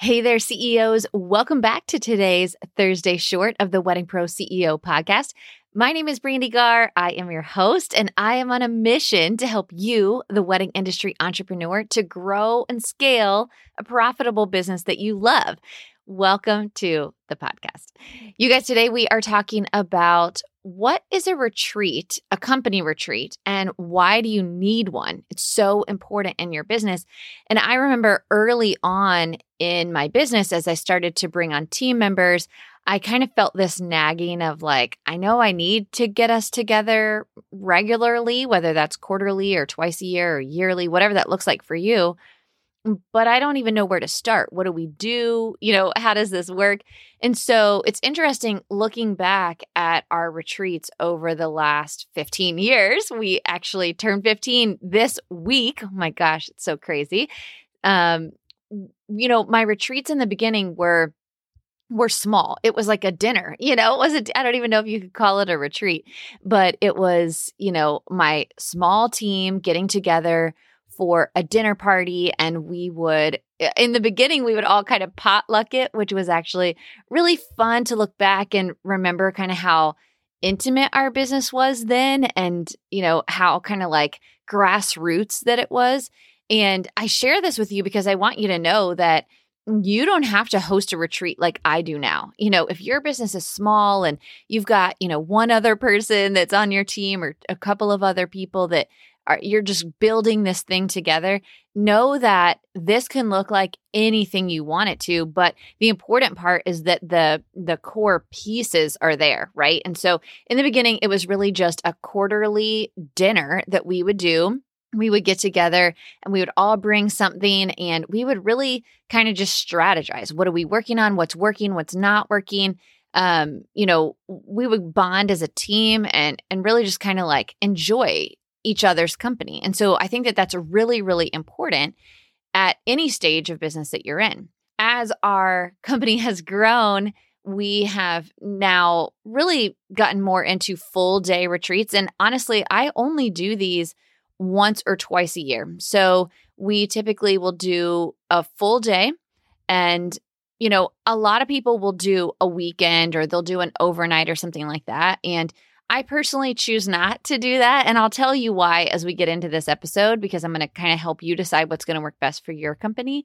Hey there, CEOs. Welcome back to today's Thursday short of the Wedding Pro CEO podcast. My name is Brandy Gar. I am your host, and I am on a mission to help you, the wedding industry entrepreneur, to grow and scale a profitable business that you love. Welcome to the podcast. You guys, today we are talking about what is a retreat, a company retreat, and why do you need one? It's so important in your business. And I remember early on in my business, as I started to bring on team members, I kind of felt this nagging of like, I know I need to get us together regularly, whether that's quarterly or twice a year or yearly, whatever that looks like for you but I don't even know where to start. What do we do? You know, how does this work? And so it's interesting looking back at our retreats over the last 15 years. We actually turned 15 this week. Oh my gosh, it's so crazy. Um, you know, my retreats in the beginning were were small. It was like a dinner, you know, it was a, I don't even know if you could call it a retreat, but it was, you know, my small team getting together for a dinner party and we would in the beginning we would all kind of potluck it which was actually really fun to look back and remember kind of how intimate our business was then and you know how kind of like grassroots that it was and i share this with you because i want you to know that you don't have to host a retreat like I do now. You know, if your business is small and you've got, you know, one other person that's on your team or a couple of other people that are, you're just building this thing together, know that this can look like anything you want it to, but the important part is that the the core pieces are there, right? And so in the beginning it was really just a quarterly dinner that we would do we would get together and we would all bring something and we would really kind of just strategize what are we working on what's working what's not working um you know we would bond as a team and and really just kind of like enjoy each other's company. And so I think that that's really, really important at any stage of business that you're in. As our company has grown, we have now really gotten more into full day retreats. And honestly, I only do these once or twice a year. So we typically will do a full day. And, you know, a lot of people will do a weekend or they'll do an overnight or something like that. And I personally choose not to do that. And I'll tell you why as we get into this episode, because I'm going to kind of help you decide what's going to work best for your company.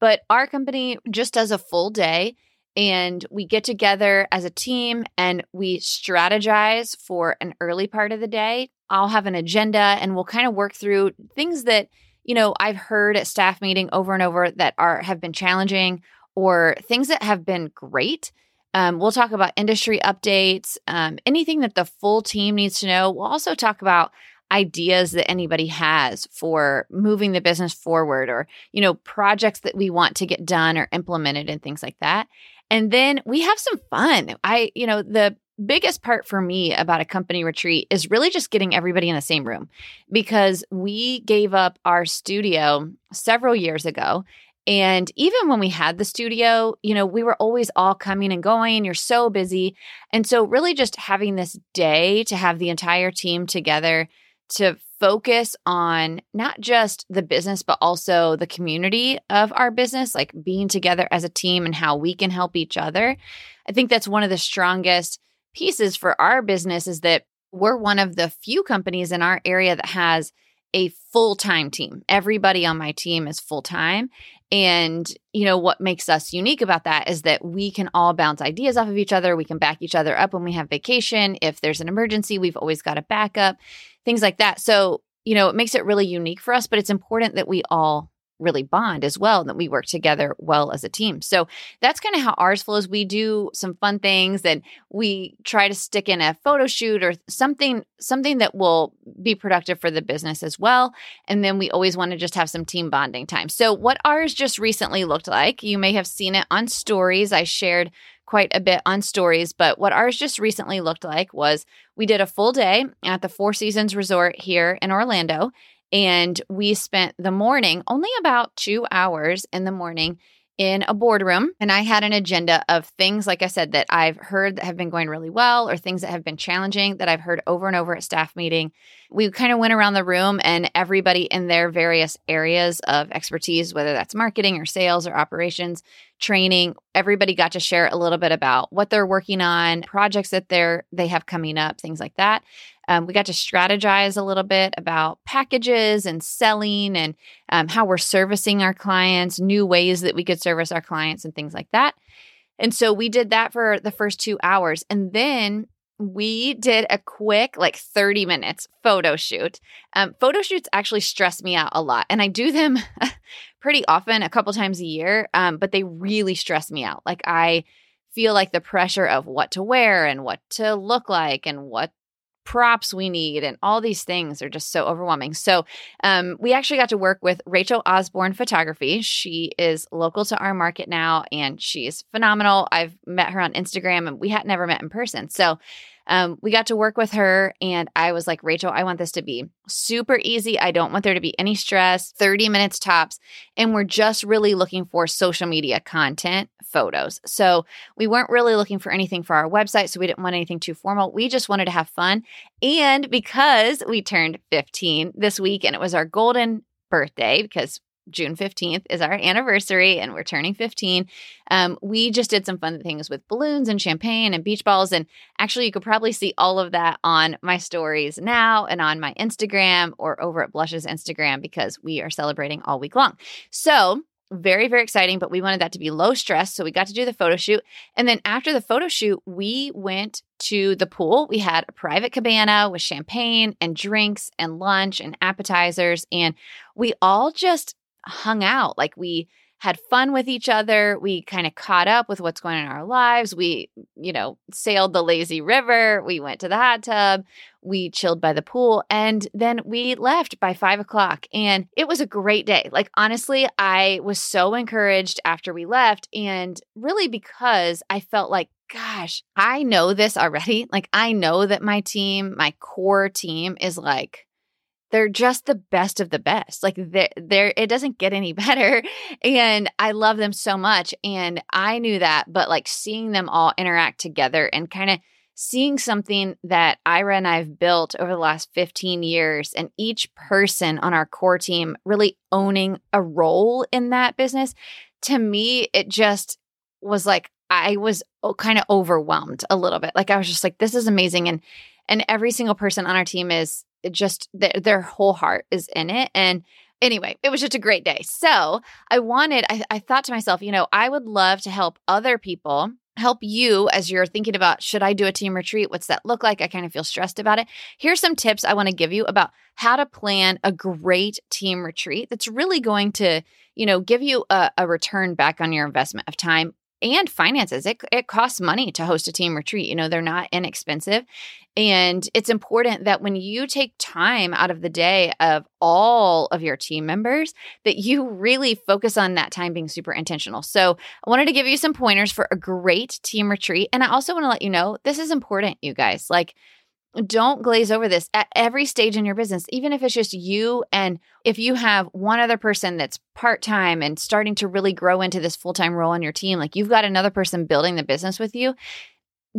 But our company just does a full day and we get together as a team and we strategize for an early part of the day. I'll have an agenda and we'll kind of work through things that, you know, I've heard at staff meeting over and over that are have been challenging or things that have been great um, we'll talk about industry updates, um, anything that the full team needs to know. We'll also talk about ideas that anybody has for moving the business forward or you know projects that we want to get done or implemented and things like that and then we have some fun i you know the biggest part for me about a company retreat is really just getting everybody in the same room because we gave up our studio several years ago and even when we had the studio, you know, we were always all coming and going. You're so busy. And so, really, just having this day to have the entire team together to focus on not just the business, but also the community of our business, like being together as a team and how we can help each other. I think that's one of the strongest pieces for our business is that we're one of the few companies in our area that has a full time team. Everybody on my team is full time. And, you know, what makes us unique about that is that we can all bounce ideas off of each other. We can back each other up when we have vacation. If there's an emergency, we've always got a backup, things like that. So, you know, it makes it really unique for us, but it's important that we all really bond as well and that we work together well as a team. So that's kind of how ours flows. We do some fun things and we try to stick in a photo shoot or something something that will be productive for the business as well. And then we always want to just have some team bonding time. So what ours just recently looked like, you may have seen it on stories. I shared quite a bit on stories, but what ours just recently looked like was we did a full day at the Four Seasons Resort here in Orlando and we spent the morning, only about two hours in the morning, in a boardroom. And I had an agenda of things, like I said, that I've heard that have been going really well or things that have been challenging that I've heard over and over at staff meeting. We kind of went around the room and everybody in their various areas of expertise, whether that's marketing or sales or operations, training. Everybody got to share a little bit about what they're working on, projects that they're they have coming up, things like that. Um, we got to strategize a little bit about packages and selling and um, how we're servicing our clients, new ways that we could service our clients, and things like that. And so we did that for the first two hours. And then we did a quick, like 30 minutes photo shoot. Um, photo shoots actually stress me out a lot. And I do them pretty often, a couple times a year, um, but they really stress me out. Like I feel like the pressure of what to wear and what to look like and what props we need and all these things are just so overwhelming. So, um, we actually got to work with Rachel Osborne Photography. She is local to our market now and she's phenomenal. I've met her on Instagram and we had never met in person. So, um, we got to work with her, and I was like, Rachel, I want this to be super easy. I don't want there to be any stress, 30 minutes tops. And we're just really looking for social media content photos. So we weren't really looking for anything for our website. So we didn't want anything too formal. We just wanted to have fun. And because we turned 15 this week and it was our golden birthday, because June 15th is our anniversary and we're turning 15. Um, we just did some fun things with balloons and champagne and beach balls. And actually, you could probably see all of that on my stories now and on my Instagram or over at Blush's Instagram because we are celebrating all week long. So, very, very exciting, but we wanted that to be low stress. So we got to do the photo shoot. And then after the photo shoot, we went to the pool. We had a private cabana with champagne and drinks and lunch and appetizers. And we all just hung out. Like we had fun with each other. We kind of caught up with what's going on in our lives. We, you know, sailed the lazy river. We went to the hot tub. We chilled by the pool. And then we left by five o'clock. And it was a great day. Like, honestly, I was so encouraged after we left. And really because I felt like, gosh, I know this already. Like, I know that my team, my core team is like, they're just the best of the best. Like they're, it doesn't get any better. And I love them so much. And I knew that, but like seeing them all interact together and kind of seeing something that Ira and I've built over the last 15 years, and each person on our core team really owning a role in that business, to me, it just was like I was kind of overwhelmed a little bit. Like I was just like, this is amazing. And and every single person on our team is just their, their whole heart is in it. And anyway, it was just a great day. So I wanted, I, I thought to myself, you know, I would love to help other people help you as you're thinking about should I do a team retreat? What's that look like? I kind of feel stressed about it. Here's some tips I want to give you about how to plan a great team retreat that's really going to, you know, give you a, a return back on your investment of time and finances. It, it costs money to host a team retreat. You know, they're not inexpensive. And it's important that when you take time out of the day of all of your team members, that you really focus on that time being super intentional. So I wanted to give you some pointers for a great team retreat. And I also want to let you know this is important, you guys. Like, don't glaze over this at every stage in your business, even if it's just you. And if you have one other person that's part time and starting to really grow into this full time role on your team, like you've got another person building the business with you,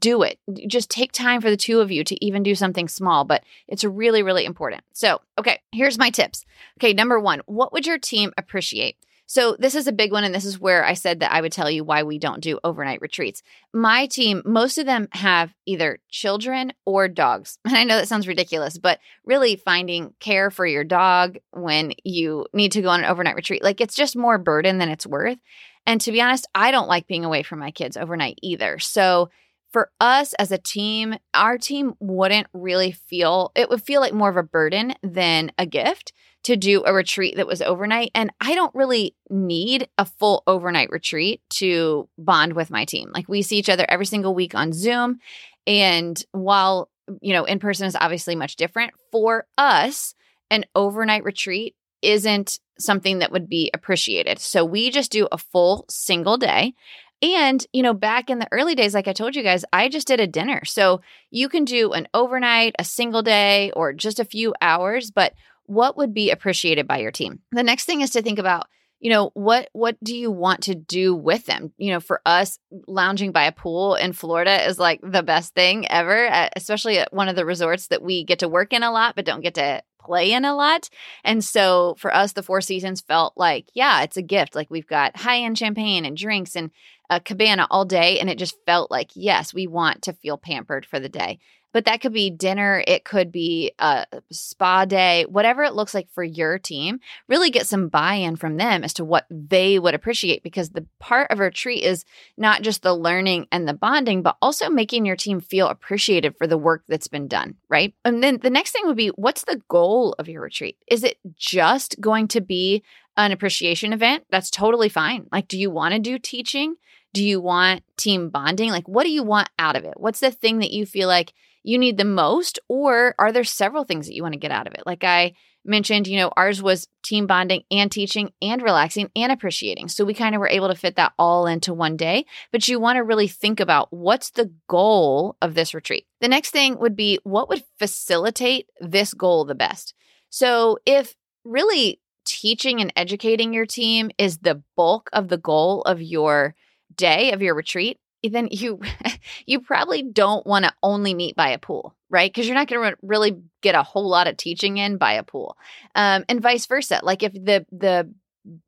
do it. Just take time for the two of you to even do something small, but it's really, really important. So, okay, here's my tips. Okay, number one, what would your team appreciate? So, this is a big one. And this is where I said that I would tell you why we don't do overnight retreats. My team, most of them have either children or dogs. And I know that sounds ridiculous, but really finding care for your dog when you need to go on an overnight retreat, like it's just more burden than it's worth. And to be honest, I don't like being away from my kids overnight either. So, for us as a team, our team wouldn't really feel it would feel like more of a burden than a gift to do a retreat that was overnight. And I don't really need a full overnight retreat to bond with my team. Like we see each other every single week on Zoom. And while, you know, in person is obviously much different, for us, an overnight retreat isn't something that would be appreciated. So we just do a full single day. And, you know, back in the early days, like I told you guys, I just did a dinner. So you can do an overnight, a single day, or just a few hours, but what would be appreciated by your team? The next thing is to think about you know what what do you want to do with them? You know for us lounging by a pool in florida is like the best thing ever especially at one of the resorts that we get to work in a lot but don't get to play in a lot. And so for us the four seasons felt like yeah it's a gift. Like we've got high end champagne and drinks and a cabana all day and it just felt like yes we want to feel pampered for the day but that could be dinner, it could be a spa day, whatever it looks like for your team. Really get some buy in from them as to what they would appreciate because the part of a retreat is not just the learning and the bonding, but also making your team feel appreciated for the work that's been done, right? And then the next thing would be what's the goal of your retreat? Is it just going to be an appreciation event? That's totally fine. Like, do you want to do teaching? Do you want team bonding? Like, what do you want out of it? What's the thing that you feel like you need the most? Or are there several things that you want to get out of it? Like I mentioned, you know, ours was team bonding and teaching and relaxing and appreciating. So we kind of were able to fit that all into one day. But you want to really think about what's the goal of this retreat. The next thing would be what would facilitate this goal the best? So if really teaching and educating your team is the bulk of the goal of your day, of your retreat, then you you probably don't want to only meet by a pool right? Because you're not going to really get a whole lot of teaching in by a pool. Um, and vice versa like if the the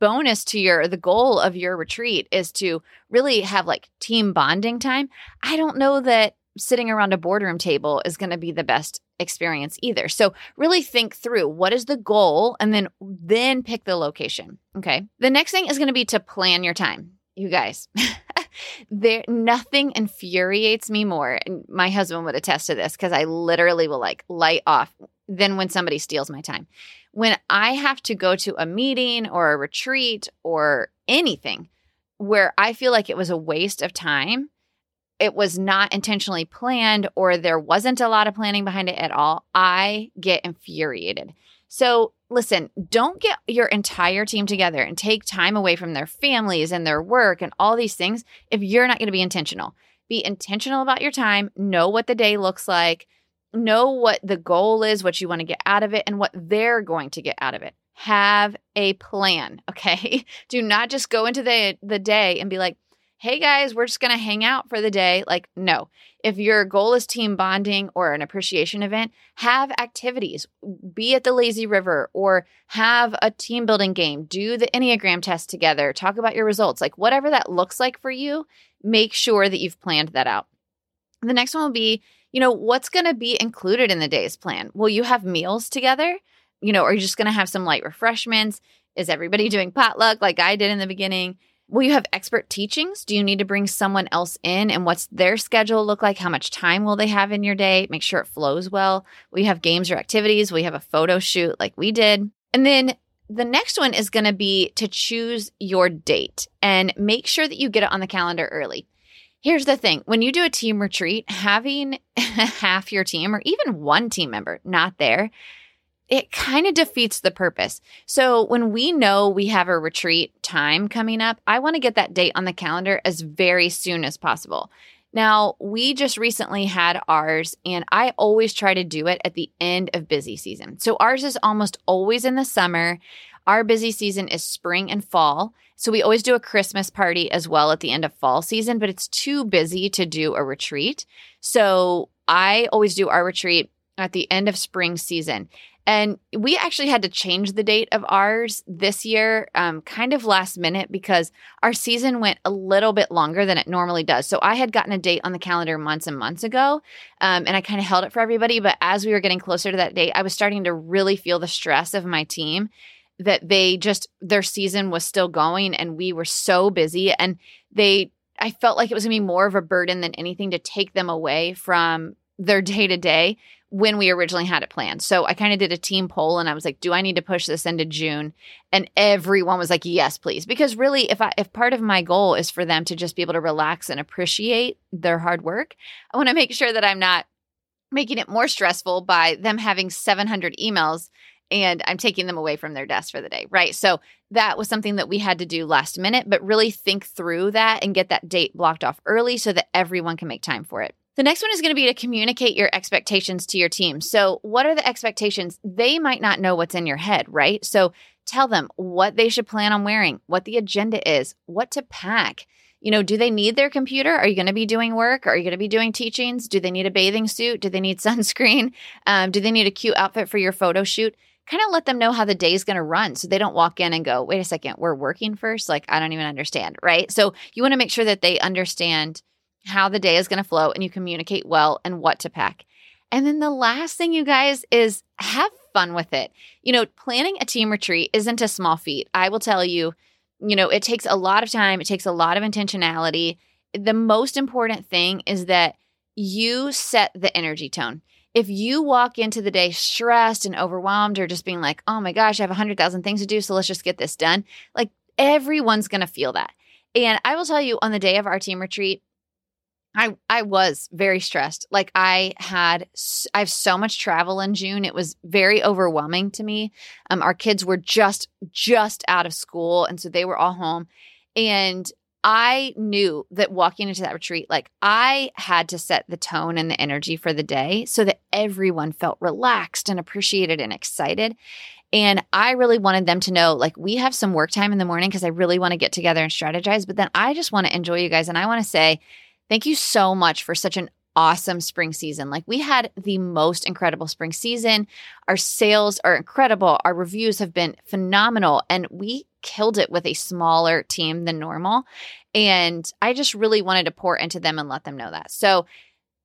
bonus to your the goal of your retreat is to really have like team bonding time i don't know that sitting around a boardroom table is going to be the best experience either. So really think through what is the goal and then then pick the location okay? The next thing is going to be to plan your time you guys. There nothing infuriates me more and my husband would attest to this because i literally will like light off than when somebody steals my time. When i have to go to a meeting or a retreat or anything where i feel like it was a waste of time it was not intentionally planned or there wasn't a lot of planning behind it at all i get infuriated so listen, don't get your entire team together and take time away from their families and their work and all these things if you're not going to be intentional. Be intentional about your time, know what the day looks like, know what the goal is, what you want to get out of it, and what they're going to get out of it. Have a plan, okay? Do not just go into the, the day and be like, hey guys, we're just going to hang out for the day. Like, no. If your goal is team bonding or an appreciation event, have activities. Be at the lazy river or have a team building game. Do the Enneagram test together. Talk about your results. Like, whatever that looks like for you, make sure that you've planned that out. The next one will be, you know, what's going to be included in the day's plan? Will you have meals together? You know, are you just going to have some light refreshments? Is everybody doing potluck like I did in the beginning? Will you have expert teachings? Do you need to bring someone else in? And what's their schedule look like? How much time will they have in your day? Make sure it flows well. You have games or activities? You have a photo shoot like we did? And then the next one is going to be to choose your date and make sure that you get it on the calendar early. Here's the thing when you do a team retreat, having half your team or even one team member not there it kind of defeats the purpose. So when we know we have a retreat time coming up, I want to get that date on the calendar as very soon as possible. Now, we just recently had ours, and I always try to do it at the end of busy season. So ours is almost always in the summer. Our busy season is spring and fall. So we always do a Christmas party as well at the end of fall season, but it's too busy to do a retreat. So I always do our retreat at the end of spring season. And we actually had to change the date of ours this year, um, kind of last minute, because our season went a little bit longer than it normally does. So I had gotten a date on the calendar months and months ago, um, and I kind of held it for everybody. But as we were getting closer to that date, I was starting to really feel the stress of my team that they just, their season was still going, and we were so busy. And they, I felt like it was to be more of a burden than anything to take them away from their day to day when we originally had it planned. So I kind of did a team poll and I was like, do I need to push this into June? And everyone was like, yes, please. Because really if I if part of my goal is for them to just be able to relax and appreciate their hard work, I want to make sure that I'm not making it more stressful by them having 700 emails and I'm taking them away from their desk for the day, right? So that was something that we had to do last minute, but really think through that and get that date blocked off early so that everyone can make time for it. The next one is going to be to communicate your expectations to your team. So, what are the expectations? They might not know what's in your head, right? So, tell them what they should plan on wearing, what the agenda is, what to pack. You know, do they need their computer? Are you going to be doing work? Are you going to be doing teachings? Do they need a bathing suit? Do they need sunscreen? Um, do they need a cute outfit for your photo shoot? Kind of let them know how the day is going to run so they don't walk in and go, wait a second, we're working first. Like, I don't even understand, right? So, you want to make sure that they understand how the day is going to flow and you communicate well and what to pack. And then the last thing, you guys, is have fun with it. You know, planning a team retreat isn't a small feat. I will tell you, you know, it takes a lot of time, it takes a lot of intentionality. The most important thing is that you set the energy tone. If you walk into the day stressed and overwhelmed or just being like, oh my gosh, I have 100,000 things to do, so let's just get this done, like everyone's going to feel that. And I will tell you on the day of our team retreat, I I was very stressed. Like I had I have so much travel in June. It was very overwhelming to me. Um our kids were just just out of school and so they were all home and I knew that walking into that retreat like I had to set the tone and the energy for the day so that everyone felt relaxed and appreciated and excited. And I really wanted them to know like we have some work time in the morning because I really want to get together and strategize, but then I just want to enjoy you guys and I want to say Thank you so much for such an awesome spring season. Like we had the most incredible spring season. Our sales are incredible. Our reviews have been phenomenal and we killed it with a smaller team than normal. And I just really wanted to pour into them and let them know that. So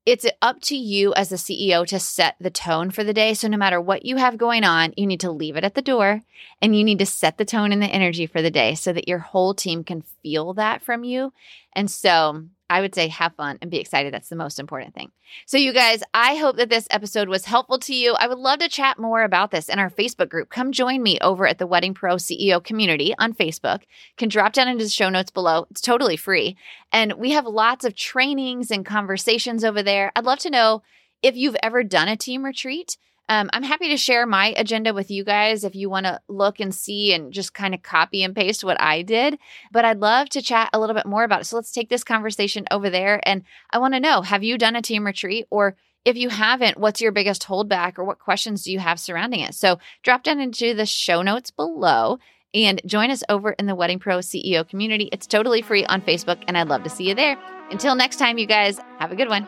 it's up to you as the CEO to set the tone for the day. So no matter what you have going on, you need to leave it at the door and you need to set the tone and the energy for the day so that your whole team can feel that from you. And so I would say have fun and be excited. That's the most important thing. So, you guys, I hope that this episode was helpful to you. I would love to chat more about this in our Facebook group. Come join me over at the Wedding Pro CEO community on Facebook. You can drop down into the show notes below. It's totally free. And we have lots of trainings and conversations over there. I'd love to know if you've ever done a team retreat. Um, I'm happy to share my agenda with you guys if you want to look and see and just kind of copy and paste what I did. But I'd love to chat a little bit more about it. So let's take this conversation over there. And I want to know have you done a team retreat? Or if you haven't, what's your biggest holdback or what questions do you have surrounding it? So drop down into the show notes below and join us over in the Wedding Pro CEO community. It's totally free on Facebook, and I'd love to see you there. Until next time, you guys, have a good one.